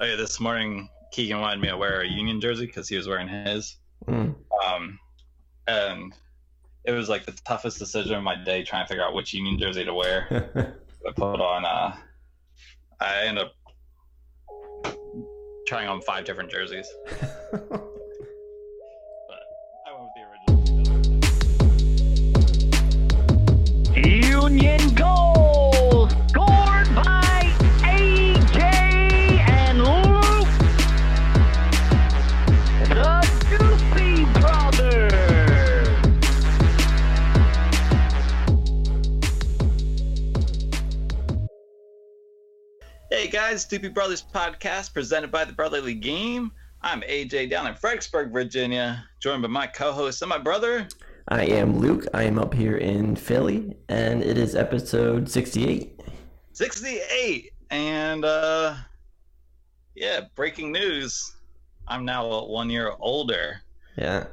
Oh yeah, this morning Keegan wanted me to wear a Union jersey because he was wearing his. Mm. Um, and it was like the toughest decision of my day trying to figure out which Union jersey to wear. I put on. Uh, I ended up trying on five different jerseys. guys, Doopy Brothers podcast presented by the Brotherly Game. I'm AJ down in Fredericksburg, Virginia, joined by my co-host and my brother. I am Luke. I am up here in Philly, and it is episode 68. 68 and uh yeah breaking news i'm now one year older Yeah.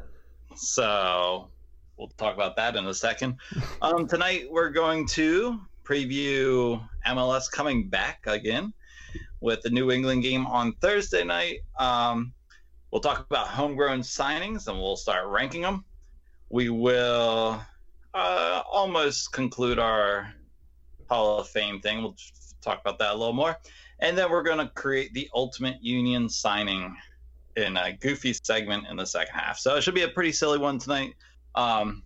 so we'll talk about that in a second um tonight we're going to preview mls coming back again with the new england game on thursday night um we'll talk about homegrown signings and we'll start ranking them we will uh almost conclude our Hall of Fame thing. We'll talk about that a little more. And then we're going to create the Ultimate Union signing in a goofy segment in the second half. So it should be a pretty silly one tonight. Um,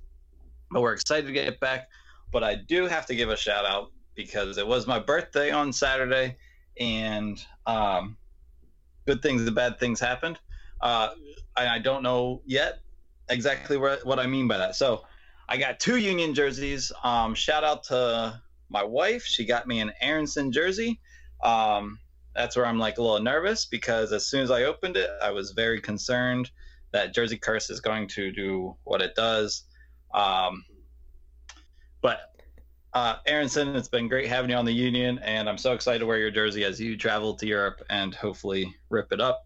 but we're excited to get back. But I do have to give a shout out because it was my birthday on Saturday and um, good things and bad things happened. Uh, and I don't know yet exactly what, what I mean by that. So I got two Union jerseys. Um, shout out to my wife. She got me an Aaronson jersey. Um, that's where I'm like a little nervous because as soon as I opened it, I was very concerned that Jersey Curse is going to do what it does. Um, but uh, Aaronson, it's been great having you on the Union, and I'm so excited to wear your jersey as you travel to Europe and hopefully rip it up.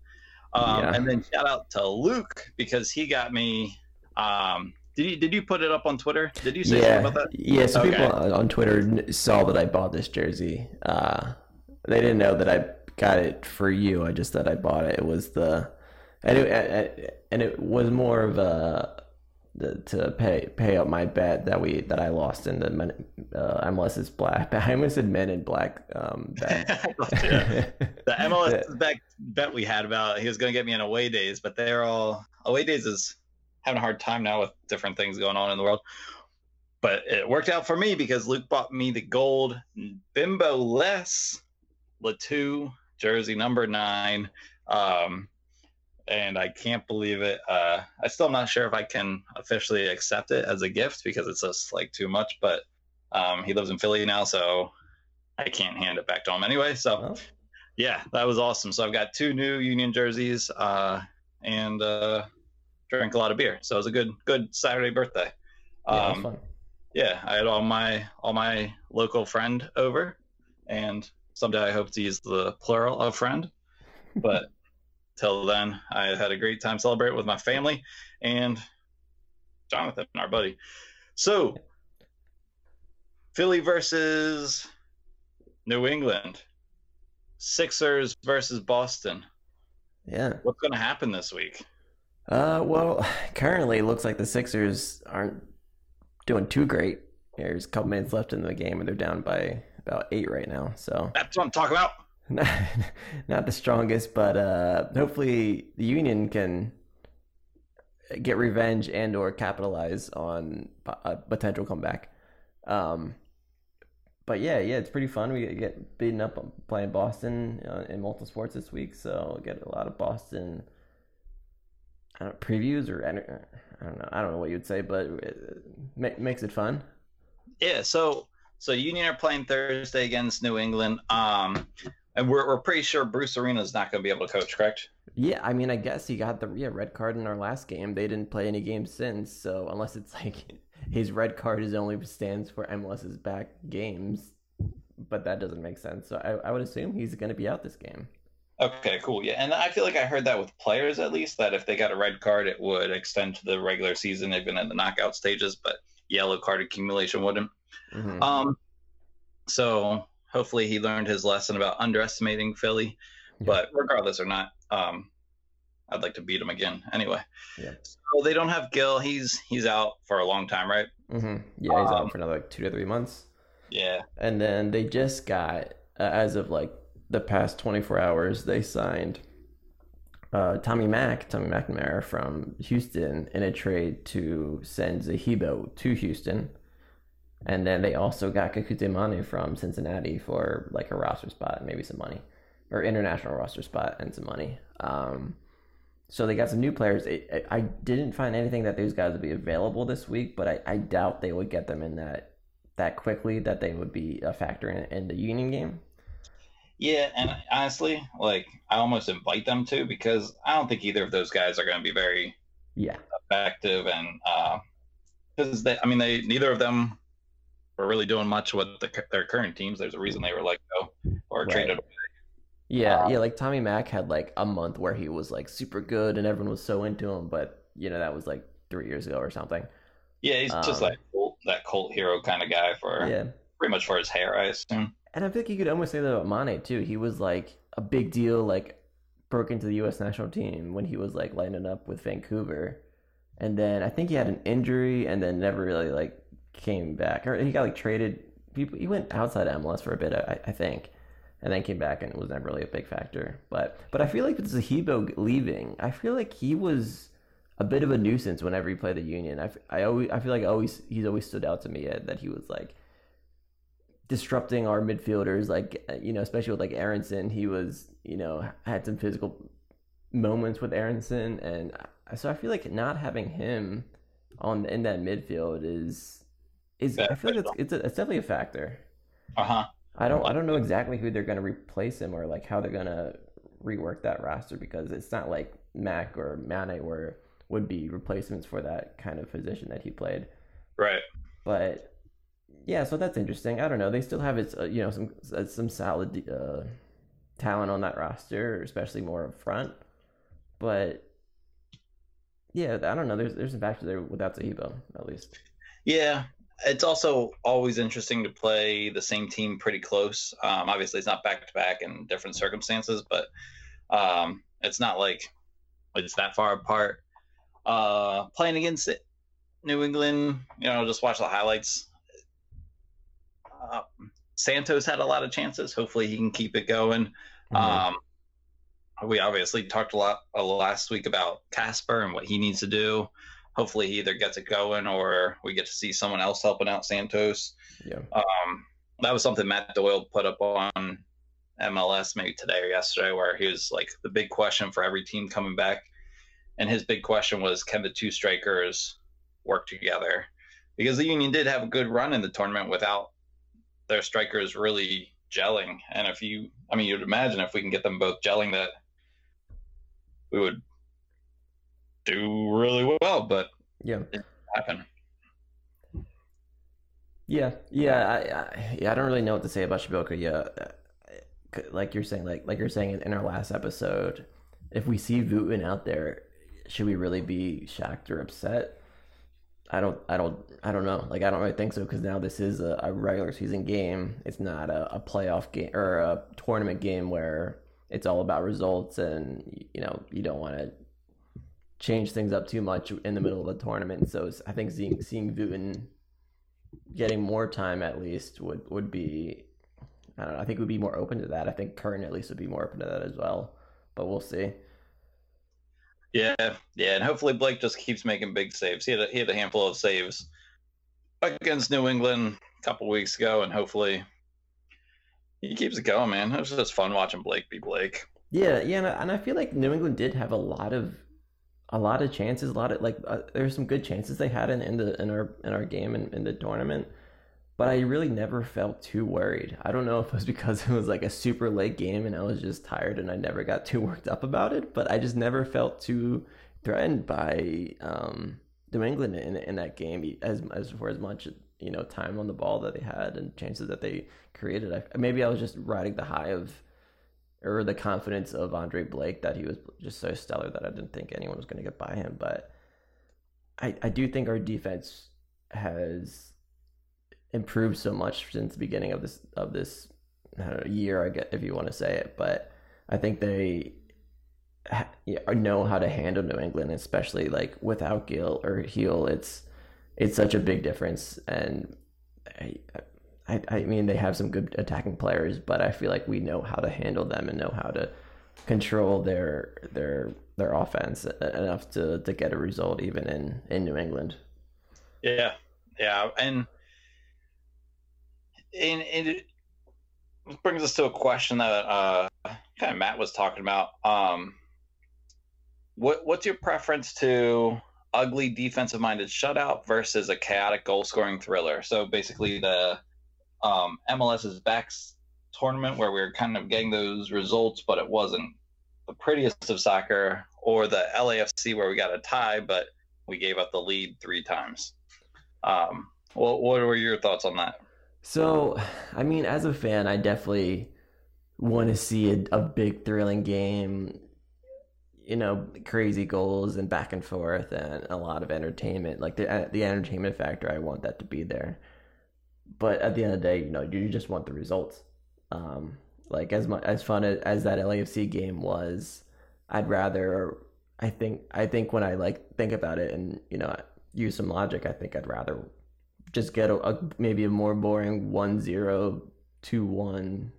Um, Yeah. And then shout out to Luke because he got me. Um, did you did you put it up on Twitter? Did you say Yeah. something about that? Yeah, so Okay. people on Twitter saw that I bought this jersey. Uh, they didn't know that I got it for you. I just thought I bought it. It was the, and it, and it was more of a to pay pay up my bet that we that I lost in the men, uh, MLS's black. I almost said Men in Black um, bet. The MLS bet, bet we had about he was going to get me in away days, but they're all away days is having a hard time now with different things going on in the world. But it worked out for me because Luke bought me the gold Bimbo less Le Toux jersey number nine. Um, and I can't believe it. Uh, I still am not sure if I can officially accept it as a gift because it's just like too much. But um, he lives in Philly now, so I can't hand it back to him anyway. So Well, yeah, that was awesome. So I've got two new Union jerseys uh, and uh, drank a lot of beer. So it was a good good Saturday birthday. yeah, Um, fun. yeah, I had all my all my local friend over, and someday I hope to use the plural of friend. But till then, I had a great time celebrating with my family and Jonathan, our buddy. So, Philly versus New England, Sixers versus Boston. Yeah. What's going to happen this week? Uh, well, currently it looks like the Sixers aren't doing too great. There's a couple minutes left in the game, and they're down by about eight right now. So That's what I'm talking about. not, not the strongest, but uh, hopefully the Union can get revenge and or capitalize on a potential comeback. Um, but yeah, yeah, it's pretty fun. We get beaten up playing Boston uh, in multiple sports this week, so get a lot of Boston. I don't previews or I don't know. I don't know what you'd say, but it makes it fun. Yeah, so so Union are playing Thursday against New England. Um, and we're we're pretty sure Bruce Arena is not going to be able to coach, correct? Yeah, I mean, I guess he got the yeah red card in our last game. They didn't play any games since, so unless it's like his red card is only stands for MLS's back games, but that doesn't make sense. So I, I would assume he's going to be out this game. Okay, cool. Yeah, and I feel like I heard that with players at least that if they got a red card, it would extend to the regular season, even in the knockout stages. But yellow card accumulation wouldn't. Mhm. Um, so hopefully he learned his lesson about underestimating Philly. But regardless or not, um, I'd like to beat him again anyway. Yeah. So they don't have Gil. He's he's out for a long time, right? Mm-hmm. Yeah, he's Um, out for another like two to three months. Yeah. And then they just got, uh, as of like the past 24 hours, they signed uh, Tommy Mack, Tommy McNamara from Houston in a trade to send Zahibo to Houston. And then they also got Kakute Manu from Cincinnati for like a roster spot, and maybe some money, or international roster spot and some money. Um, so they got some new players. I, I I didn't find anything that those guys would be available this week, but I, I doubt they would get them in that that quickly that they would be a factor in, in the Union game. Yeah, and honestly, like I almost invite them to because I don't think either of those guys are going to be very Yeah, effective, and because they, I mean, they neither of them were really doing much with the, their current teams. There's a reason they were let go or Right. traded. yeah, Um, yeah. Like Tommy Mack had like a month where he was like super good and everyone was so into him, but you know that was like three years ago or something. Yeah, he's just Um, like that cult hero kind of guy for Yeah, pretty much for his hair, I assume. and I think you could almost say that about Manneh too. He was like a big deal, like broke into the U.S. national team when he was like lining up with Vancouver, and then I think he had an injury and then never really like came back, or he got like traded. People he went outside MLS for a bit, I, I think, and then came back and it was never really a big factor. But but I feel like with Zahibo leaving, I feel like he was a bit of a nuisance whenever he played the Union. I, I always I feel like always he's always stood out to me uh, that he was like disrupting our midfielders, like uh, you know, especially with like Aaronson. He was you know had some physical moments with Aaronson, and so I feel like not having him on in that midfield is is I feel like it's it's, a, it's definitely a factor. Uh huh. I don't I don't know exactly who they're going to replace him or like how they're going to rework that roster because it's not like Mac or Manneh were would be replacements for that kind of position that he played. Right. But yeah, so that's interesting. I don't know. They still have its uh, you know some uh, some solid uh, talent on that roster, especially more up front. But yeah, I don't know. There's there's some factors there without Zahibo at least. Yeah, it's also always interesting to play the same team pretty close. Um, obviously, it's not back to back in different circumstances, but um, it's not like it's that far apart. Uh, playing against it, New England, you know, just watch the highlights. Uh, Santos had a lot of chances. Hopefully, he can keep it going. Mhm. Um, we obviously talked a lot uh, last week about Kacper and what he needs to do. Hopefully, he either gets it going or we get to see someone else helping out Santos. yeah. Um, that was something Matt Doyle put up on MLS maybe today or yesterday, where he was like the big question for every team coming back, and his big question was can the two strikers work together? Because the Union did have a good run in the tournament without their strikers really gelling, and if you, I mean, you'd imagine if we can get them both gelling, that we would do really well, but Yeah. happen. Yeah, yeah, I, I, yeah. I don't really know what to say about Przybyłko. Yeah, Uh, like you're saying, like like you're saying in, in our last episode, if we see Vutin out there, should we really be shocked or upset? I don't, I don't, I don't know. Like I don't really think so because now this is a, a regular season game. It's not a, a playoff game or a tournament game where it's all about results and you know you don't want to change things up too much in the middle of a tournament. So I think seeing seeing Vutin getting more time at least would would be I don't know. I think we'd be more open to that. I think Curtin at least would be more open to that as well. But we'll see. Yeah, yeah, and hopefully Blake just keeps making big saves. He had a, he had a handful of saves against New England a couple weeks ago, and hopefully he keeps it going, man. It was just fun watching Blake be Blake. Yeah, yeah, and I, and I feel like New England did have a lot of a lot of chances, a lot of like uh, there's some good chances they had in, in the in our in our game in, in the tournament. But I really never felt too worried. I don't know if it was because it was like a super late game and I was just tired and I never got too worked up about it. But I just never felt too threatened by um, New England in in that game as as for as much you know time on the ball that they had and chances that they created. I, maybe I was just riding the high of or the confidence of Andre Blake that he was just so stellar that I didn't think anyone was going to get by him. But I I do think our defense has improved so much since the beginning of this of this I don't know, year, I get if you want to say it. But I think they ha- know how to handle New England, especially like without Gil or Heel. It's it's such a big difference, and I, I I mean they have some good attacking players, but I feel like we know how to handle them and know how to control their their their offense enough to to get a result even in in New England. Yeah, yeah, and and, and it brings us to a question that uh, kind of Matt was talking about. Um, what what's your preference to ugly defensive minded shutout versus a chaotic goal scoring thriller? So basically, the um, MLS's backs tournament where we were kind of getting those results, but it wasn't the prettiest of soccer, or the LAFC where we got a tie, but we gave up the lead three times. Um, what what were your thoughts on that? So, I mean, as a fan, I definitely want to see a, a big, thrilling game. You know, crazy goals and back and forth, and a lot of entertainment. Like the the entertainment factor, I want that to be there. But at the end of the day, you know, you just want the results. Um, like as much as fun as, that LAFC game was, I'd rather. I think I think when I like think about it and you know use some logic, I think I'd rather just get a, a maybe a more boring 1-0, 2-1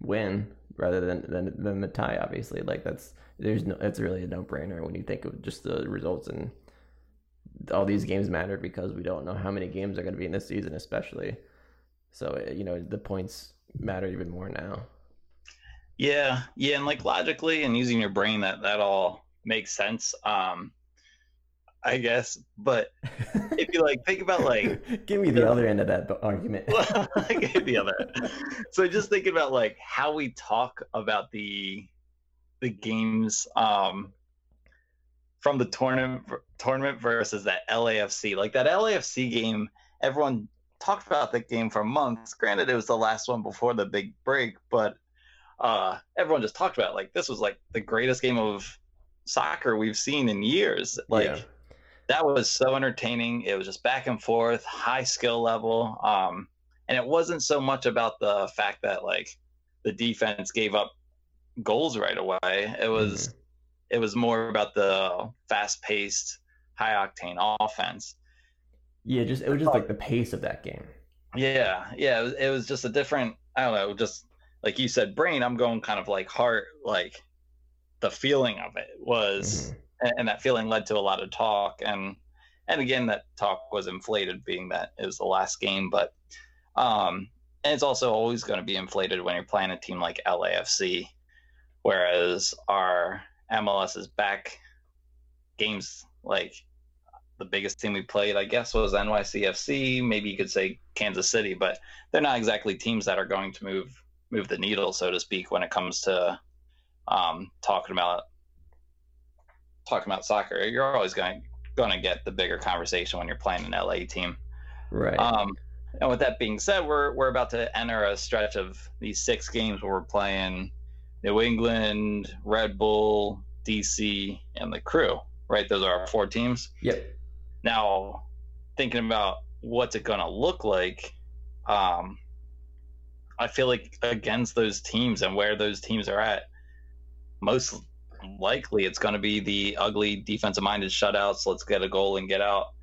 win rather than than than the tie. Obviously, like that's there's no it's really a no brainer when you think of just the results and all these games mattered because we don't know how many games are going to be in this season, especially. So you know the points matter even more now. Yeah, yeah, and like logically and using your brain, that that all makes sense. Um, I guess, but if you like think about like, give me the other end of that argument. the other. So just thinking about like how we talk about the the games um from the tournament tournament versus that LAFC. Like that LAFC game, everyone talked about that game for months. Granted, it was the last one before the big break, but uh, everyone just talked about it. like this was like the greatest game of soccer we've seen in years. Like yeah. that was so entertaining. It was just back and forth, high skill level. Um, and it wasn't so much about the fact that like the defense gave up goals right away. It was mm-hmm. It was more about the fast paced, high octane offense. Yeah, just it was just like the pace of that game. Yeah, yeah, it was, it was just a different. I don't know, just like you said, brain. I'm going kind of like heart, like the feeling of it was, mm-hmm. and, and that feeling led to a lot of talk, and and again, that talk was inflated, being that it was the last game, but um, and it's also always going to be inflated when you're playing a team like LAFC, whereas our MLS's back games like the biggest team we played, I guess, was NYCFC. Maybe you could say Kansas City, but they're not exactly teams that are going to move move the needle, so to speak, when it comes to um, talking about talking about soccer. You're always going going to get the bigger conversation when you're playing an LA team, right? Um, and with that being said, we're we're about to enter a stretch of these six games where we're playing New England, Red Bull, DC, and the Crew. Right, those are our four teams. Yep. Now, thinking about what's it going to look like, um, I feel like against those teams and where those teams are at, most likely it's going to be the ugly defensive minded shutouts. Let's get a goal and get out.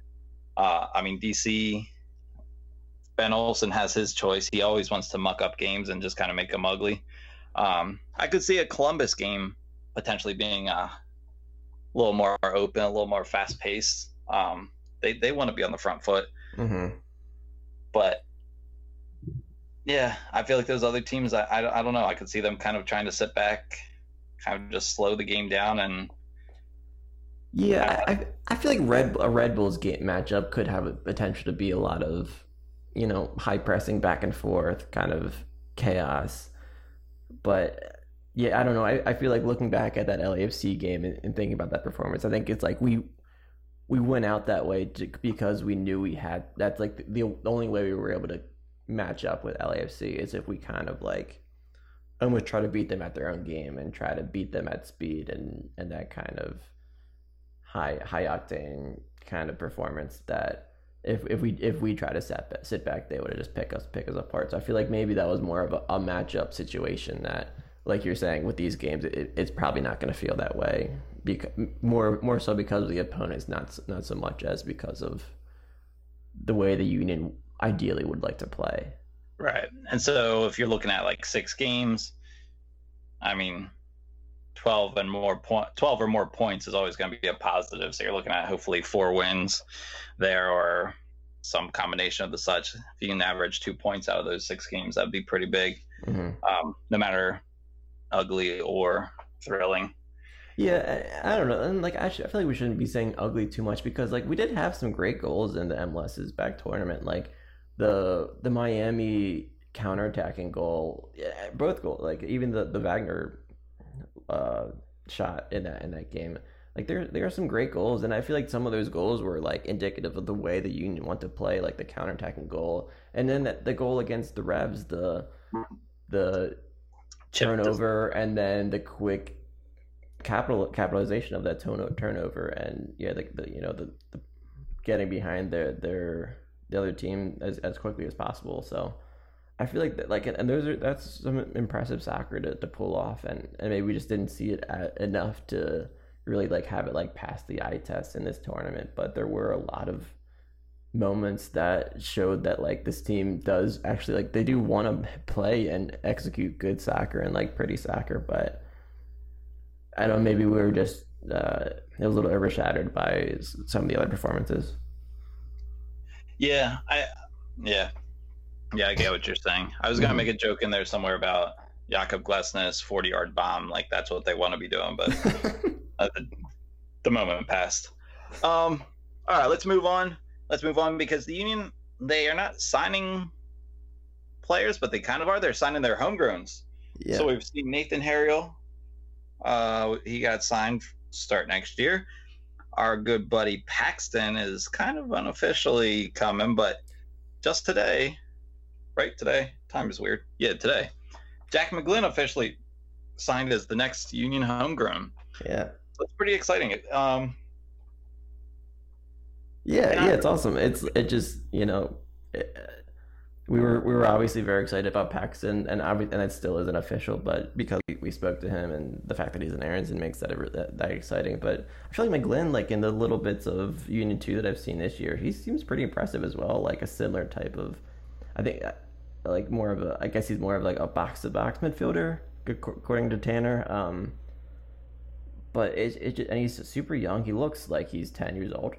Uh, I mean, DC, Ben Olsen has his choice. He always wants to muck up games and just kind of make them ugly. Um, I could see a Columbus game potentially being a little more open, a little more fast paced. Um, they they want to be on the front foot. Mm-hmm. But yeah, I feel like those other teams, I, I, I don't know. I could see them kind of trying to sit back, kind of just slow the game down and. Yeah, I, I feel like Red a Red Bulls game matchup could have a potential to be a lot of, you know, high pressing back and forth, kind of chaos. But yeah, I don't know. I, I feel like looking back at that LAFC game and, and thinking about that performance, I think it's like we we went out that way to, because we knew we had that's like the, the only way we were able to match up with LAFC is if we kind of like almost try to beat them at their own game and try to beat them at speed and and that kind of high high octane kind of performance that if if we if we try to sit sit back they would have just pick us pick us apart so I feel like maybe that was more of a, a matchup situation that like you're saying with these games, it, it's probably not going to feel that way. Because more more so because of the opponents, not not so much as because of the way the Union ideally would like to play. Right. And so if you're looking at like six games, I mean, 12 and more point 12 or more points is always going to be a positive. So you're looking at hopefully four wins there or some combination of the such. If you can average two points out of those six games, that'd be pretty big. hmm Um, no matter ugly or thrilling. Yeah, I, I don't know. And like, actually, I feel like we shouldn't be saying ugly too much because like we did have some great goals in the MLS's back tournament. Like the the Miami counterattacking goal, yeah, both goals. Like even the the Wagner uh, shot in that in that game. Like there there are some great goals, and I feel like some of those goals were like indicative of the way the Union want to play, like the counterattacking goal, and then that, the goal against the Revs, the the Chip turnover and then the quick capital capitalization of that turno- turnover and yeah the, the you know the, the getting behind their their the other team as, as quickly as possible so I feel like that like and those are that's some impressive soccer to, to pull off and, and maybe we just didn't see it at, enough to really like have it like pass the eye test in this tournament but there were a lot of moments that showed that like this team does actually like they do want to play and execute good soccer and like pretty soccer but i don't maybe we were just uh a little overshadowed by some of the other performances Yeah, I yeah. Yeah, I get what you're saying. I was gonna make a joke in there somewhere about Jakob Glesnes 40 yard bomb, like that's what they want to be doing, but uh, the, the moment passed. Um, all right, let's move on. Let's move on because the Union they are not signing players, but they kind of are. They're signing their homegrowns. yeah So we've seen Nathan Harriel. Uh, he got signed start next year. Our good buddy Paxten is kind of unofficially coming, but just today, right today, time is weird. Yeah, today, Jack McGlynn officially signed as the next Union homegrown. yeah So it's pretty exciting. Um, Yeah, Yeah. it's awesome. It's it just you know, it, we were we were obviously very excited about Paxten, and obvi- and it still isn't official, but because we, we spoke to him and the fact that he's an Aaronson makes that, ever- that that exciting. But I feel like McGlynn, like in the little bits of Union Two that I've seen this year, he seems pretty impressive as well. Like a similar type of, I think, uh, like more of a, I guess he's more of like a box to box midfielder, according to Tanner. Um, but it it just, and he's super young. He looks like he's ten years old.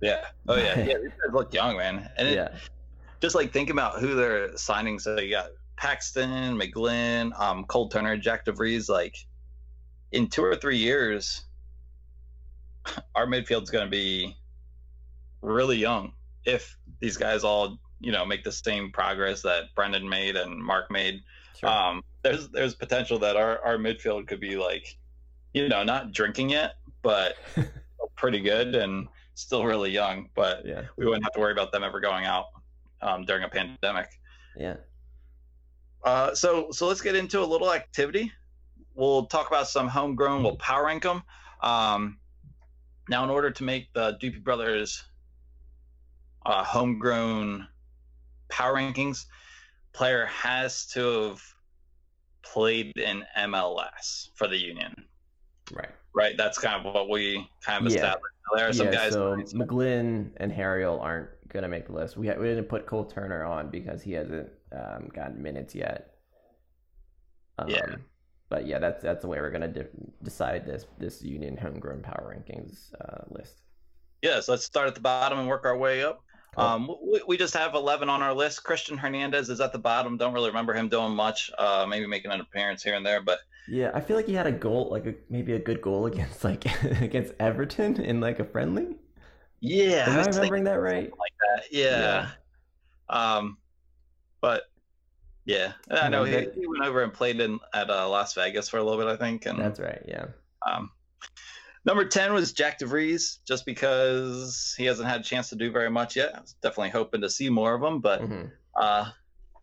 yeah. Oh yeah. Yeah. These guys look young, man. And it, yeah. just like think about who they're signing. So you got Paxten, McGlynn, um, Cole Turner, Jack DeVries. Like in two or three years, our midfield's going to be really young if these guys all you know make the same progress that Brenden made and Mark made. Sure. Um, there's there's potential that our our midfield could be like, you know, not drinking yet, but pretty good and still really young. But yeah. we wouldn't have to worry about them ever going out um, during a pandemic. Yeah. Uh, so so let's get into a little activity. We'll talk about some homegrown. We'll power rank them. Um, now, in order to make the Doopy Brothers uh, homegrown power rankings, player has to have played in MLS for the Union. Right. Right. That's kind of what we kind of Yeah. established. There are some yeah, guys. so McGlynn and Harriel aren't gonna make the list. We ha- we didn't put Cole Turner on because he hasn't um, gotten minutes yet. Um, Yeah. But yeah, that's that's the way we're gonna de- decide this this Union homegrown power rankings uh, list. yeah. So let's start at the bottom and work our way up. Cool. Um, we, we just have 11 on our list. Christian Hernandez is at the bottom. Don't really remember him doing much. Uh, maybe making an appearance here and there, but Yeah, I feel like he had a goal, like a, maybe a good goal against like against Everton in like a friendly. yeah, Am I was remembering that right? like that. Yeah. Um, but yeah, I I know know he, he went over and played in at uh, Las Vegas for a little bit, I think. And That's right. Yeah. um, number 10 was Jack DeVries, just because he hasn't had a chance to do very much yet. I was definitely hoping to see more of him, but hmm uh,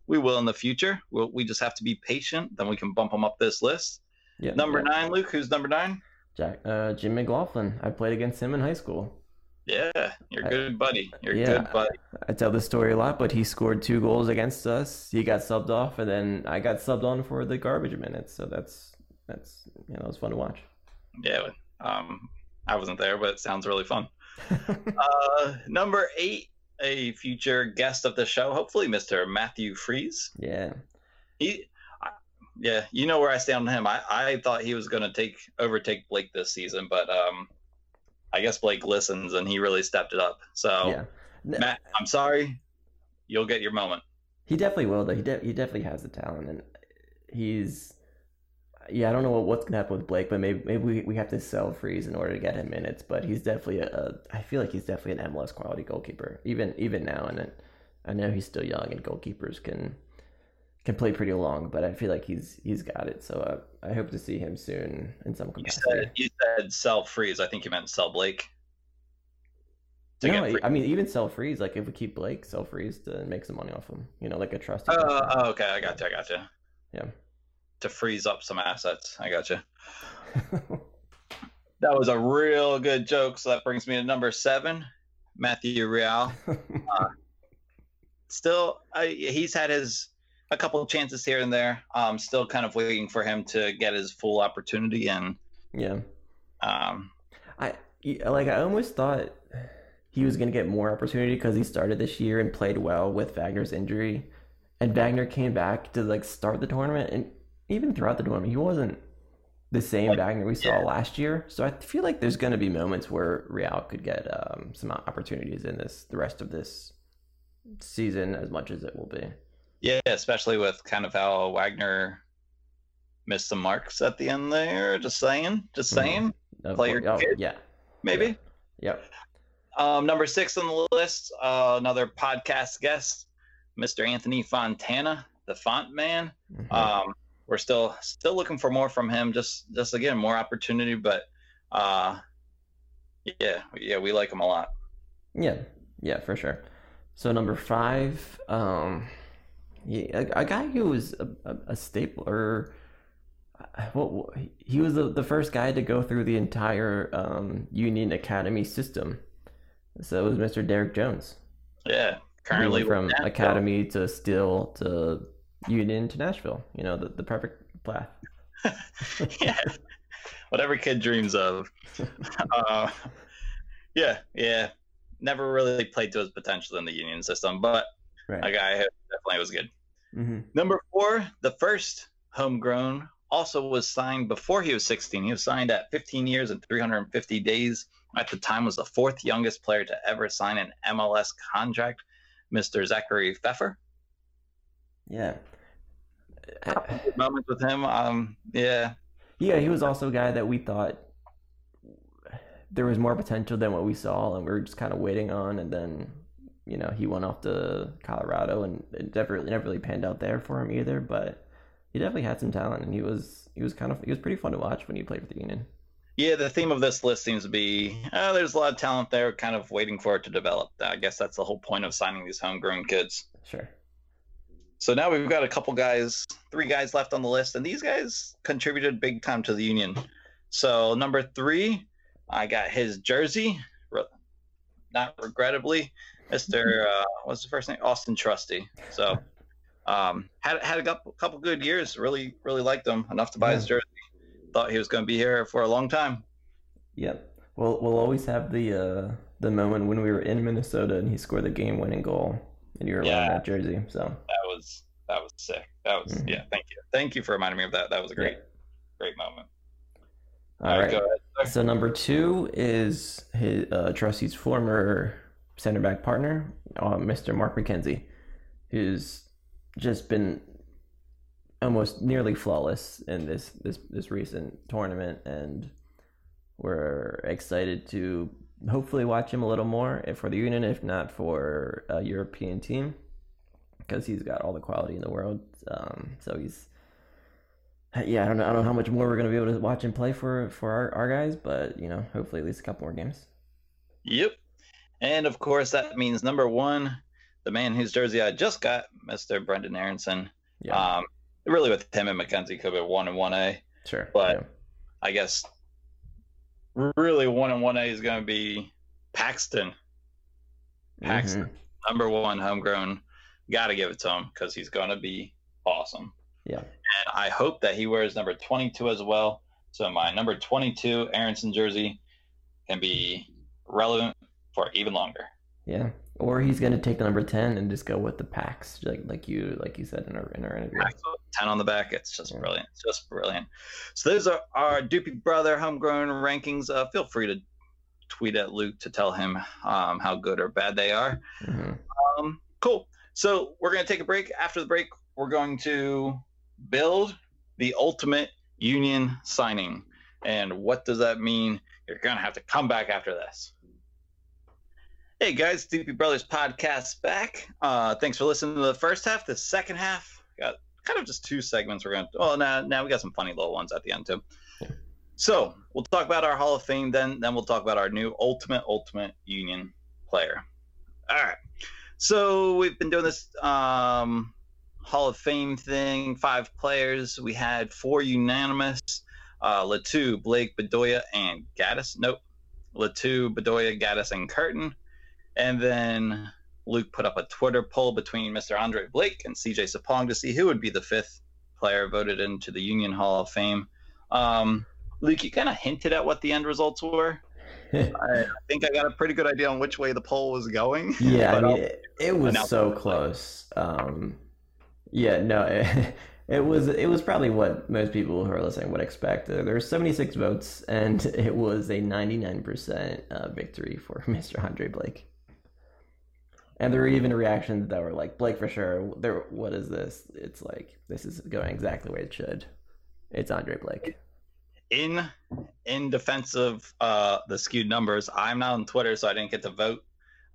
we will in the future. We'll, we just have to be patient. Then we can bump him up this list. Yeah. Number yeah. nine, Luke. Who's number nine? Jack, uh, Jim McLaughlin. I played against him in high school. Yeah, you're good, buddy. You're Yeah. good, buddy. I tell this story a lot, but he scored two goals against us. He got subbed off, and then I got subbed on for the garbage minutes. So that's that's you know it was fun to watch. Yeah, um, I wasn't there, but it sounds really fun. Uh, number eight, a future guest of the show, hopefully, Mr. Matthew Freese. yeah, He, I- yeah, you know where I stand on him. I, I thought he was going to take overtake Blake this season, but um, I guess Blake listens and he really stepped it up. So, yeah. Matt, I'm sorry, you'll get your moment. He definitely will, though. He de- he definitely has the talent, and he's yeah. I don't know what, what's gonna happen with Blake, but maybe maybe we, we have to sell Freese in order to get him minutes. But he's definitely a, a I feel like he's definitely an MLS quality goalkeeper, even even now. And it, I know he's still young, and goalkeepers can can play pretty long, but I feel like he's he's got it. So uh, I hope to see him soon in some You capacity. said, you said sell Freese. I think you meant sell Blake. No, I, mean even sell Freese. Like if we keep Blake, sell Freese to make some money off him. You know, like a trusty. Oh, person. oh, okay, I got you. I got you. Yeah. To freeze up some assets. I got you. That was a real good joke. So that brings me to number seven, Matthew Real. Still, I, he's had his a couple of chances here and there. Um, still kind of waiting for him to get his full opportunity, and yeah. um, I like. I almost thought he was gonna get more opportunity because he started this year and played well with Wagner's injury, and Wagner came back to like start the tournament, and even throughout the tournament, he wasn't the same Like, Wagner we saw yeah. last year. So I feel like there's gonna be moments where Real could get um, some opportunities in this the rest of this season as much as it will be. yeah, especially with kind of how Wagner missed some marks at the end there. Just saying, just Mhm. saying, Of Player oh, kid? yeah, maybe. yep. Um, number six on the list, uh, another podcast guest, Mr. Anthony Fontana, the Font Man. Mhm. Um, we're still still looking for more from him. Just just again more opportunity, but uh, yeah, yeah, we like him a lot. Yeah, yeah, for sure. So number five, um, yeah, a, a guy who was a, a, a staple, or uh, what he was the, the first guy to go through the entire um, Union Academy system. So it was Mr. Derek Jones. Yeah, currently from. Academy to Still to Union to Nashville. You know, the, the perfect path. yeah, what every kid dreams of. uh, yeah, yeah. Never really played to his potential in the Union system, but a guy who definitely was good. hmm Number four, the first homegrown, also was signed before he was 16. He was signed at 15 years and 350 days. At the time, was the fourth youngest player to ever sign an MLS contract. Mr. Zachary Pfeffer. Yeah. Moments with him. Um, yeah, Yeah, he was also a guy that we thought there was more potential than what we saw, and we were just kind of waiting on. And then, you know, he went off to Colorado, and it never really, never really panned out there for him either. But he definitely had some talent, and he was he was kind of he was pretty fun to watch when he played for the Union. yeah. The theme of this list seems to be uh, there's a lot of talent there, kind of waiting for it to develop. I guess that's the whole point of signing these homegrown kids. Sure. So now we've got a couple guys, three guys left on the list, and these guys contributed big time to the Union. So number three, I got his jersey, not regrettably, Mister uh, what's the first name? Austin Trusty. So um, had had a couple, couple good years. Really really liked him enough to buy his jersey. Thought he was going to be here for a long time. Yep. We'll we'll always have the uh, the moment when we were in Minnesota and he scored the game winning goal, and you were wearing that jersey. So That that was sick. That was Mhm. yeah. Thank you. Thank you for reminding me of that. That was a great yeah. great moment. All right. go ahead. So number two is his uh, Trusty's former center back partner, uh, Mr. Mark McKenzie, who's just been almost nearly flawless in this this this recent tournament, and we're excited to hopefully watch him a little more if for the Union, if not for a European team, because he's got all the quality in the world. Um, so he's yeah, I don't know. I don't know how much more we're gonna be able to watch and play for for our, our guys, but you know, hopefully at least a couple more games. Yep. And of course, that means number one, the man whose jersey I just got, Mr. Brenden Aaronson. Yeah, Um, really, with him and McKenzie, could be one and one A. sure. but- yeah. I guess really one and one A is going to be Paxten, Paxten, Mhm. number one homegrown. Got to give it to him because he's going to be awesome. Yeah. And I hope that he wears number 22 as well. So my number 22 Aaronson jersey can be relevant for even longer. Yeah. Or he's gonna take the number ten and just go with the packs, like like you like you said in our in our interview. 10 on the back. It's just Yeah. brilliant. It's just brilliant. So those are our Doopy Brother homegrown rankings. Uh, feel free to tweet at Luke to tell him um, how good or bad they are. Mhm. Um, cool. So we're going to take a break. After the break, we're going to build the ultimate union signing. And what does that mean? You're going to have to come back after this. Hey guys, Doopy Brothers podcast back. Uh, thanks for listening to the first half. The second half got kind of just two segments. We're going to, well, now, now we got some funny little ones at the end too. So we'll talk about our Hall of Fame, then then we'll talk about our new Ultimate Ultimate Union player. All right. So we've been doing this um, Hall of Fame thing. Five players. We had four unanimous: uh, Le Toux, Blake, Bedoya, and Gaddis. Nope, Le Toux, Bedoya, Gaddis, and Curtin. And then Luke put up a Twitter poll between Mr. Andre Blake and CJ Sapong to see who would be the fifth player voted into the Union Hall of Fame. Um, Luke, you kind of hinted at what the end results were. I think I got a pretty good idea on which way the poll was going. Yeah, I mean, it, it was so close. Um, yeah, no, it, it was it was probably what most people who are listening would expect. Uh, There were 76 votes, and it was a 99% uh, victory for Mr. Andre Blake. And there were even reactions that were like, "Blake for sure." There, what is this? It's like this is going exactly the way it should. It's Andre Blake. In in defense of uh, the skewed numbers, I'm not on Twitter, so I didn't get to vote.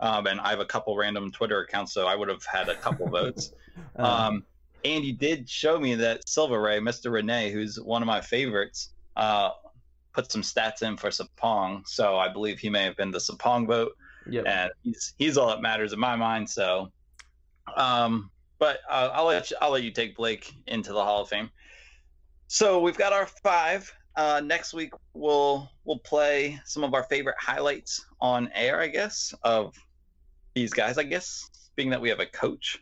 Um, and I have a couple random Twitter accounts, so I would have had a couple votes. Um, Um, and you did show me that Silver Ray, Mr. Renee, who's one of my favorites, uh, put some stats in for Sapong. So I believe he may have been the Sapong vote, yep. and he's he's all that matters in my mind. So, um, but uh, I'll let you, I'll let you take Blake into the Hall of Fame. So we've got our five. Uh, next week we'll we'll play some of our favorite highlights on air, I guess, of these guys. I guess, being that we have a coach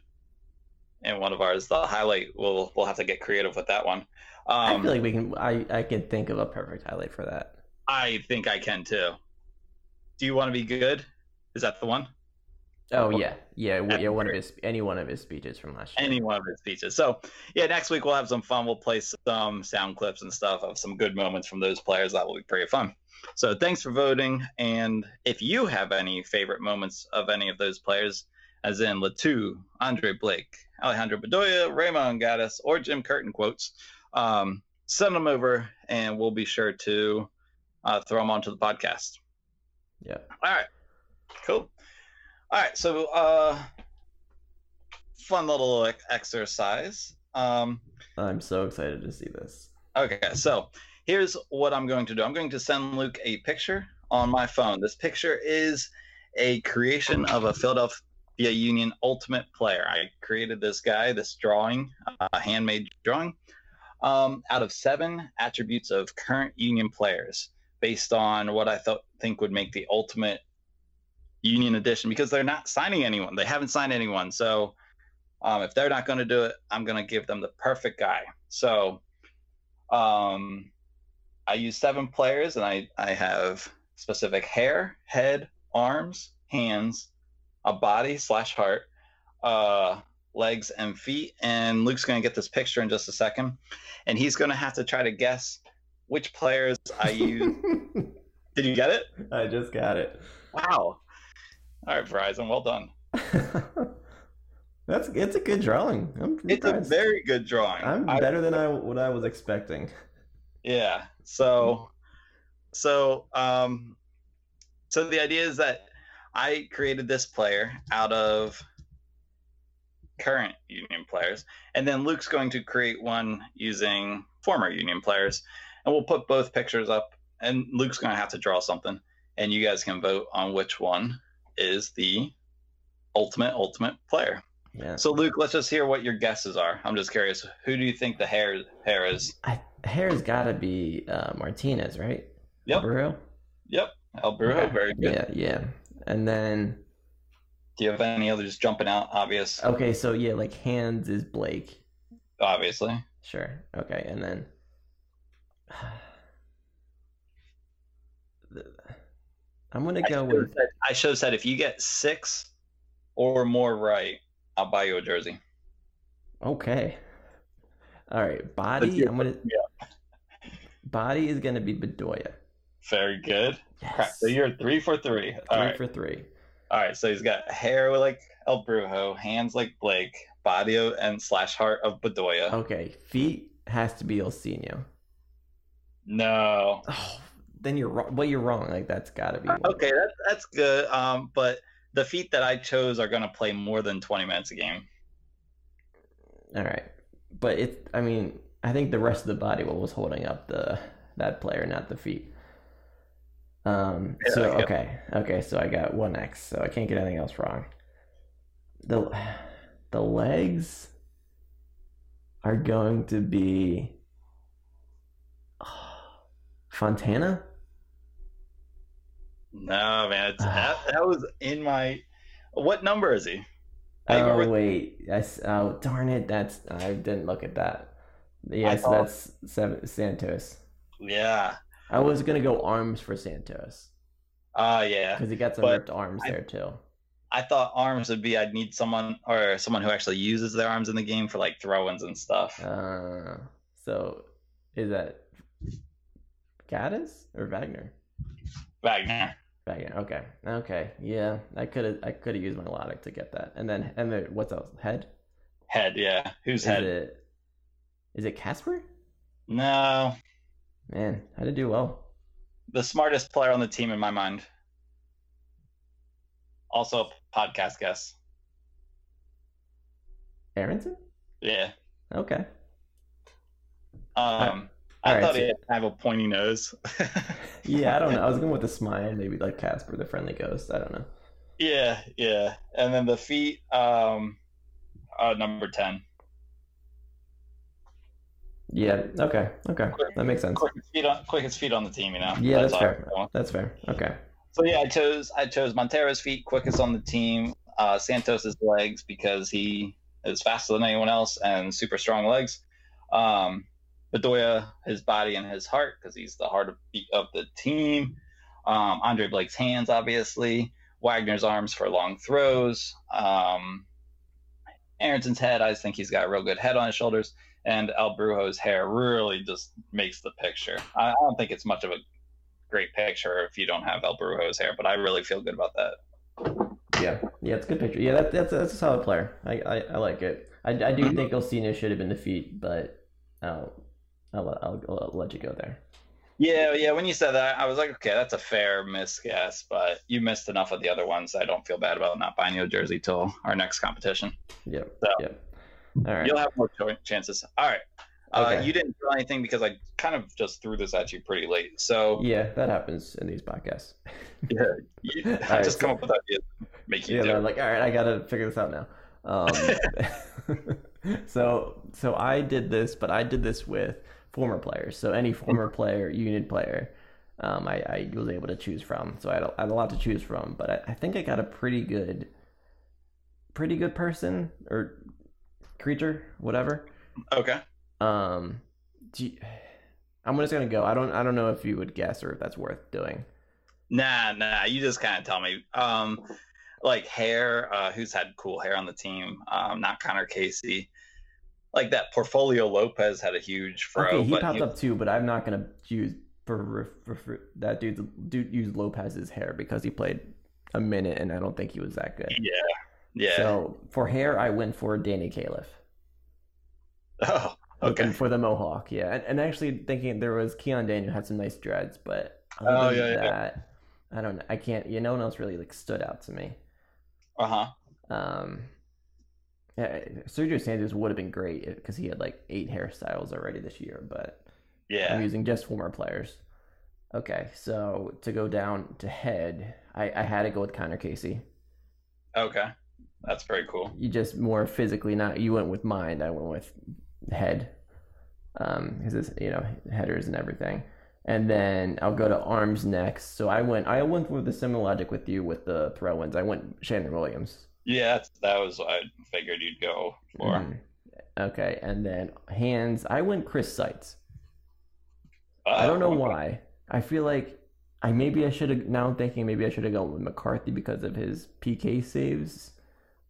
and one of ours, the highlight we'll we'll have to get creative with that one. I Um, feel like we can. I I can think of a perfect highlight for that. I think I can too. Do you want to be good? Is that the one? Oh yeah, yeah, yeah. One of his any one of his speeches from last year. any one of his speeches. So yeah, next week we'll have some fun. We'll play some sound clips and stuff of some good moments from those players. That will be pretty fun. So thanks for voting. And if you have any favorite moments of any of those players, as in Le Toux, Andre Blake, Alejandro Bedoya, Raymond Gaddis, or Jim Curtin quotes, um, send them over and we'll be sure to uh, throw them onto the podcast. Yeah. All right. Cool. All right. So, uh, fun little exercise. Um, I'm so excited to see this. okay. So, here's what I'm going to do I'm going to send Luke a picture on my phone. This picture is a creation of a Philadelphia Union Ultimate player. I created this guy, this drawing, a handmade drawing, um, out of seven attributes of current Union players based on what I thought think would make the ultimate Union edition because they're not signing anyone. They haven't signed anyone. So um, if they're not going to do it, I'm going to give them the perfect guy. So um, I use seven players and I, I have specific hair, head, arms, hands, a body slash heart, uh, legs, and feet. And Luke's going to get this picture in just a second. And he's going to have to try to guess which players I use. Did you get it? I just got it. Wow. All right, Verizon, well done. That's it's a good drawing. I'm It's a very good drawing. I'm I- better than I what I was expecting. Yeah. So, so, um, so the idea is that I created this player out of current Union players, and then Luke's going to create one using former Union players, and we'll put both pictures up, and Luke's going to have to draw something, and you guys can vote on which one is the ultimate ultimate player. Yeah. So, Luke, let's just hear what your guesses are. I'm just curious. Who do you think the hair hair is? I, hair's got to be uh, Martinez, right? Yep. Brujo? Yep. Okay. Very good. Yeah, yeah. and then Do you have any others jumping out? Obvious, okay, so yeah, like hands is Blake. obviously. Sure. Okay, and then I'm gonna I go with said, I should have said if you get six or more right, I'll buy you a jersey. okay. All right, body. I'm gonna Yeah. body is gonna be Bedoya. Very good. Crap, Yes. So you're three for three. All three right. for three. All right. So he's got hair like El Brujo, hands like Blake, body of- and slash heart of Bedoya. Okay, feet has to be Ilsinho. No. Oh, then you're wrong. Well, you're wrong. Like that's gotta be. one. Okay, that's that's good. Um, but the feet that I chose are gonna play more than twenty minutes a game. All right, but it. I mean, I think the rest of the body was holding up the that player, not the feet. Um. Yeah, so okay, okay. So I got one X. So I can't get anything else wrong. The the legs are going to be Fontana. No, man, it's, that that was in my. What number is he? I Oh remember- wait. Oh darn it! That's I didn't look at that. Yes, thought- that's seven, Santos. Yeah. I was gonna go arms for Santos Ah, yeah. because he got some But ripped arms I- there too. I thought arms would be I'd need someone or someone who actually uses their arms in the game for like throw-ins and stuff. Uh, so is that Gaddis or Wagner? Wagner. Wagner. Okay. Okay. Yeah, I could have. I could have used my logic to get that. And then and then what's else? Head. Head, yeah. Who's Is head? it? Is it Kacper? No. Man, I did do well. The smartest player on the team in my mind. Also a podcast guest. Aaronson. Yeah. Okay. Um I thought so- he had kind of a pointy nose. Yeah, I don't know. I was going with the smile, maybe like Casper, the friendly ghost. I don't know. yeah, yeah. And then the feet, um uh number ten. Yeah. Okay. Okay. That makes sense. Quickest feet on quickest feet on the team, you know. Yeah, that's all fair. That's fair. Okay. So yeah, I chose I chose Monteiro's feet, quickest on the team. Uh, Santos's legs because he is faster than anyone else and super strong legs. Um, Bedoya, his body and his heart because he's the heart of, of the team. Um, Andre Blake's hands, obviously. Wagner's arms for long throws. Um, Aaronson's head, I just think he's got a real good head on his shoulders. And El Brujo's hair really just makes the picture. I, I don't think it's much of a great picture if you don't have El Brujo's hair, but I really feel good about that. Yeah. Yeah, it's a good picture. Yeah, that, that's that's a solid player. I I, I like it. I, I do think Ilsinho should have been the feet, but I'll I'll, I'll, I'll let you go there. Yeah, yeah. When you said that, I was like, okay, that's a fair miss guess, but you missed enough of the other ones. I don't feel bad about not buying you a jersey till our next competition. Yep. So- Yep. All right. You'll have more chances. All right. Uh, Okay. You didn't do anything because I kind of just threw this at you pretty late. So Yeah, that happens in these podcasts. yeah, you, I right, just so- come up with ideas, make you yeah, do. it. like, all right, I gotta figure this out now. Um, so, so I did this, but I did this with former players. So any former player, Union player, um, I, I was able to choose from. So I had a, I had a lot to choose from, but I, I think I got a pretty good, pretty good person or creature, whatever. Okay. Um, do you- I'm just gonna go. I don't, I don't know if you would guess or if that's worth doing. Nah, nah. You just kind of tell me. Um, like hair. Uh, who's had cool hair on the team? Um, not Connor Casey. Like that Porfirio Lopez had a huge fro. Okay, he popped up too, but I'm not gonna use for, for, for that dude. Dude used Lopez's hair because he played a minute, and I don't think he was that good. Yeah. Yeah. So for hair, I went for Danny Califf. oh, okay. For the mohawk, yeah, and, and actually thinking there was Keon Daniel had some nice dreads, but Oh, yeah, yeah. that, I don't know. I can't. Yeah, no one else really like stood out to me. Uh huh. Um, yeah, Sergio Santos would have been great because he had like eight hairstyles already this year, but yeah, I'm using just former players. Okay, so to go down to head, I, I had to go with Connor Casey. Okay. That's very cool. You just more physically, not you went with mind. I went with head, um, because it's you know headers and everything. And then I'll go to arms next. So I went I went with the similar logic with you with the throw-ins. I went Sheanon Williams. Yeah, that was what I figured you'd go for. Mhm. Okay, and then hands, I went Chris Seitz. Oh, I don't know okay. why. I feel like I maybe I should have now I'm thinking maybe I should have gone with McCarthy because of his PK saves,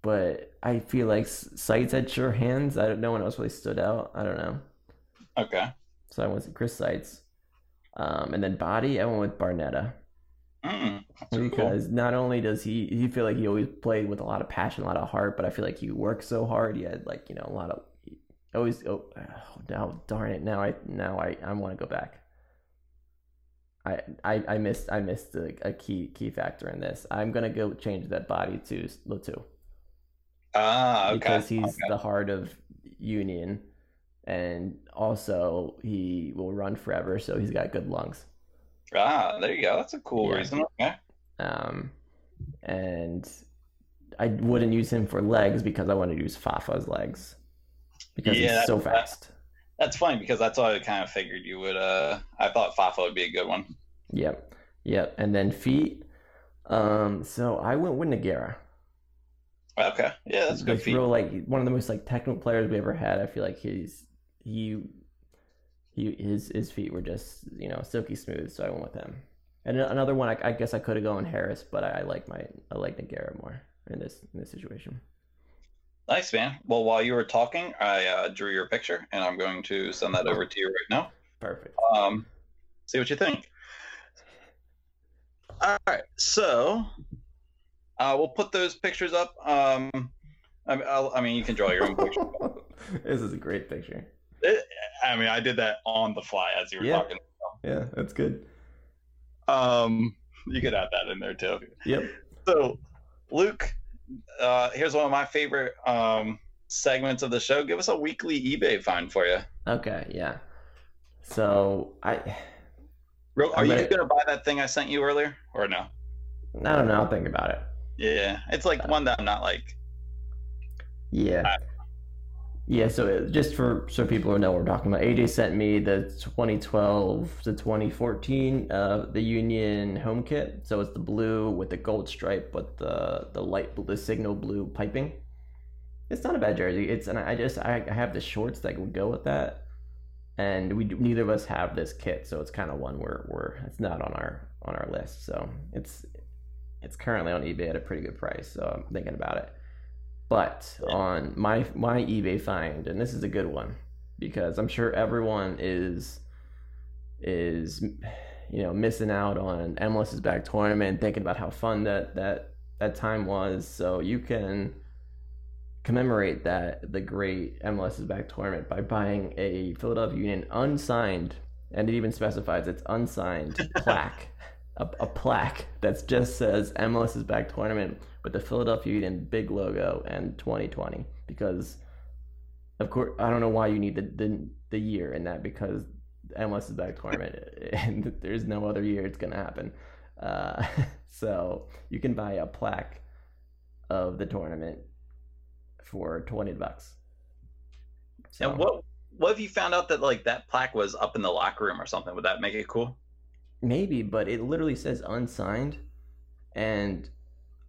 but I feel like S- Seitz had sure hands. I don't. No one else really stood out. I don't know. Okay. So I went with Chris Seitz, um, and then body I went with Barnetta Mm, that's cool. because not only does he he feel like he always played with a lot of passion, a lot of heart, but I feel like he worked so hard. He had like you know a lot of always. Oh, oh now darn it! Now I now I I want to go back. I, I, I missed I missed a, a key key factor in this. I'm gonna go change that body to Le Toux Ah, okay. because he's okay. the heart of Union, and also he will run forever, so he's got good lungs. Ah, there you go. That's a cool Yeah. reason. Okay. Um, and I wouldn't use him for legs because I want to use Fafa's legs because Yeah, he's so fast. That's funny because that's what I kind of figured you would. Uh, I thought Fafa would be a good one. Yep, yep. And then feet. Um, so I went with Nogueira. Okay. Yeah, that's a good like feat. real like one of the most like technical players we ever had. I feel like he's he he his his feet were just you know silky smooth, so I went with him. And another one, I, I guess I could have gone Harris, but I, I like my I like Nogueira more in this in this situation. Nice, man. Well, while you were talking, I uh, drew your picture, and I'm going to send that over to you right now. Perfect. Um, see what you think. All right, so uh, we'll put those pictures up. Um, I, I'll, I mean, you can draw your own picture. this is a great picture. I mean, I did that on the fly as you were Yeah. talking. Yeah, that's good. Um, you could add that in there too. Yep. So, Luke, uh, here's one of my favorite um, segments of the show. Give us a weekly eBay find for you. Okay. Yeah. So I Real, are I'm you gonna- gonna buy that thing I sent you earlier, or no? I don't know. I'll think about it. Yeah, it's like one that I'm not like. Yeah. Yeah, so it- just for so people who know what we're talking about, AJ sent me the 2012 to 2014 uh the Union home kit. So it's the blue with the gold stripe but the the light blue, the signal blue piping. It's not a bad jersey. It's and I just I, I have the shorts that would go with that, and we neither of us have this kit, so it's kind of one where we're it's not on our on our list. So it's it's currently on eBay at a pretty good price. So I'm thinking about it. But on my my eBay find, and this is a good one because I'm sure everyone is is you know missing out on MLS is back tournament, thinking about how fun that that that time was. So you can commemorate that the great MLS is back tournament by buying a Philadelphia Union unsigned, and it even specifies it's unsigned plaque, a, a plaque that just says MLS is back tournament with the Philadelphia Union big logo and 2020 because of course I don't know why you need the the, the year in that because MLS is back tournament and there's no other year it's gonna happen. Uh, so you can buy a plaque of the tournament for 20 bucks. So, And what what if you found out that like that plaque was up in the locker room or something? Would that make it cool? Maybe, but it literally says unsigned, and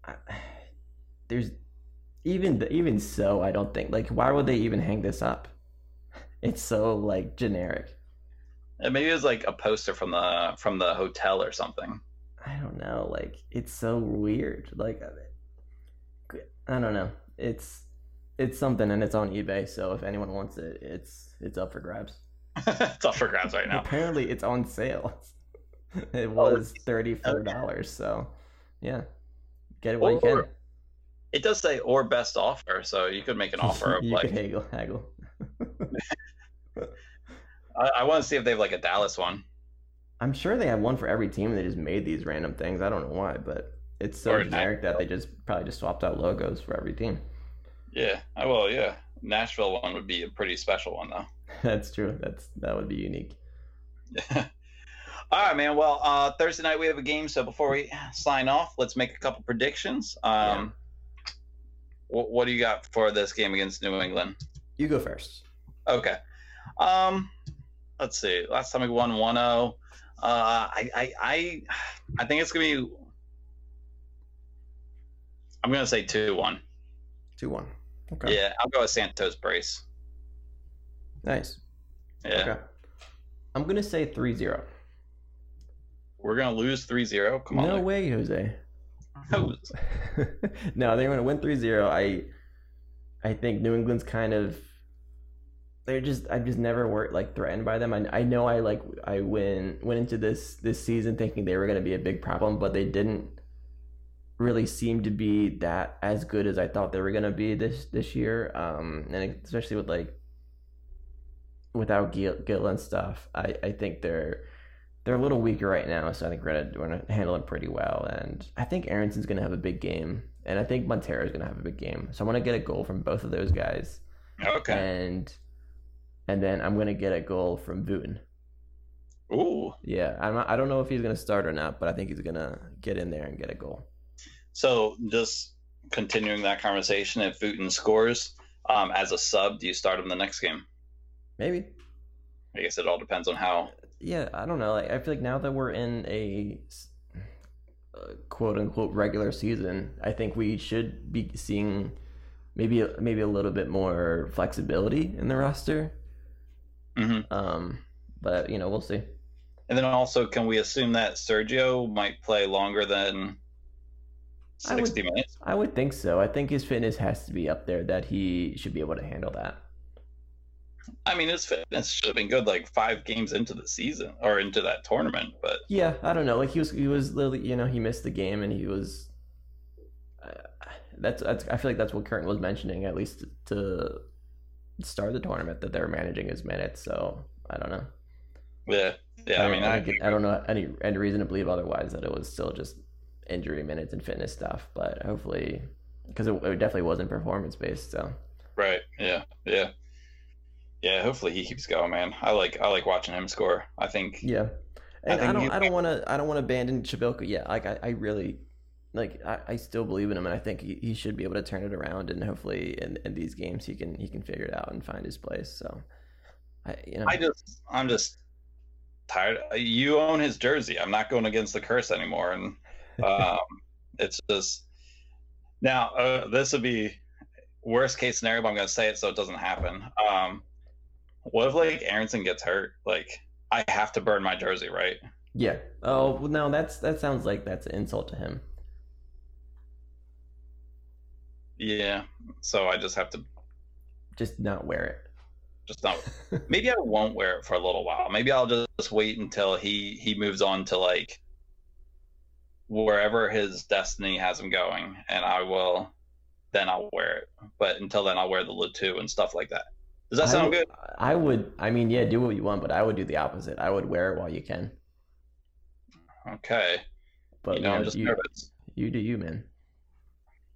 I, there's even even so, I don't think like why would they even hang this up? It's so like generic. And maybe it was like a poster from the from the hotel or something. I don't know. Like it's so weird. Like uh, I don't know. It's it's something, and it's on eBay. So if anyone wants it, it's it's up for grabs. it's up for grabs right now. Apparently, it's on sale. It Oh, was thirty four dollars. So yeah, get it while you can. It does say or best offer, so you could make an offer of you like could haggle, haggle. I, I want to see if they have like a Dallas one. I'm sure they have one for every team. They just made these random things. I don't know why, but it's so Or generic that they just probably just swapped out logos for every team. Yeah, I will. Yeah, Nashville one would be a pretty special one though. That's true. That's that would be unique. All right, man. Well, uh, Thursday night we have a game, so before we sign off, let's make a couple predictions. Um, what, what do you got for this game against New England? You go first. Okay. Um, let's see. Last time we won 1-0. Uh, I, I, I, I think it's gonna be. I'm gonna say two one. Two one. Okay. Yeah, I'll go with Santos brace. Nice. Yeah, Okay. I'm gonna say 3-0. We're gonna lose 3-0. Come on. No Nick. way, Jose. No. they're going to win 3-0. I I think New England's kind of they're just I've just never worked like threatened by them. I, I know I like I went went into this this season thinking they were going to be a big problem, but they didn't really seem to be that as good as I thought they were going to be this this year. Um and especially with like without Gil, Gil and stuff. I I think they're they're a little weaker right now, so I think we're gonna we're gonna handle it pretty well. And I think Aaronson's gonna have a big game, and I think Monteiro's gonna have a big game. So I want to get a goal from both of those guys, Okay. and and then I'm gonna get a goal from Vuton. Ooh. Yeah, I'm not, I don't know if he's gonna start or not, but I think he's gonna get in there and get a goal. So just continuing that conversation, if Vuton scores um, as a sub, do you start him the next game? Maybe. I guess it all depends on how. Yeah, I don't know. Like I feel like now that we're in a uh, quote unquote regular season, I think we should be seeing maybe maybe a little bit more flexibility in the roster. hmm Um, but you know, we'll see. And then also, can we assume that Sergio might play longer than I would- 60 minutes? I would think so. I think his fitness has to be up there that he should be able to handle that. I mean, his fitness should have been good like five games into the season or into that tournament, but Yeah, I don't know. Like he was, he was literally, you know, he missed the game and he was. Uh, that's that's. I feel like that's what Curtin was mentioning, at least to start the tournament, that they're managing his minutes. So I don't know. yeah, yeah. I, don't- mean, I, I, don't get- I don't know any any reason to believe otherwise that it was still just injury minutes and fitness stuff. But hopefully, because it, it definitely wasn't performance based. So right, yeah, yeah, yeah. Hopefully, he keeps going, man. I like I like watching him score. I think yeah, I and I, don't I don't want to I don't want to abandon Przybyłko yet. Like I, I really like I, I still believe in him, and I think he, he should be able to turn it around. And hopefully, in, in these games, he can he can figure it out and find his place. So I you know I just I'm just tired. You own his jersey. I'm not going against the curse anymore, and um, it's just now uh, this would be worst case scenario. But I'm going to say it so it doesn't happen. Um, what if like Aaronson gets hurt? Like I have to burn my jersey, right? yeah. Oh well, no, that's that sounds like that's an insult to him. Yeah. So I just have to Just not wear it. just not. Maybe I won't wear it for a little while. Maybe I'll just wait until he he moves on to like wherever his destiny has him going, and I will. Then I'll wear it. But until then, I'll wear the Le Toux and stuff like that. Does that sound good? I would. I mean, yeah, do what you want, but I would do the opposite. I would wear it while you can. Okay. But you know, I'm just you, nervous. you do you, man.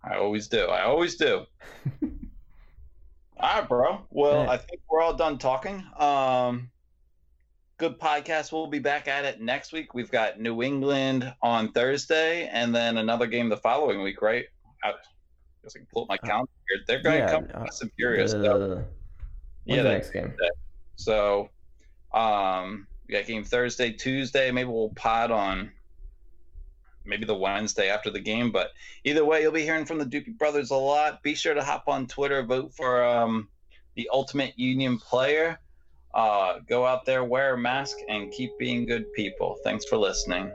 I always do. I always do. all right, bro. Well, right. I think we're all done talking. Um, good podcast. We'll be back at it next week. We've got New England on Thursday, and then another game the following week, right? I guess I can pull up my calendar here. They're going to Yeah, come uh, fast and furious. So, when's yeah, the next game? so um, we got game Thursday, Tuesday. Maybe we'll pod on maybe the Wednesday after the game. But either way, you'll be hearing from the Doopy Brothers a lot. Be sure to hop on Twitter, vote for um, the Ultimate Union player. Uh, go out there, wear a mask, and keep being good people. Thanks for listening.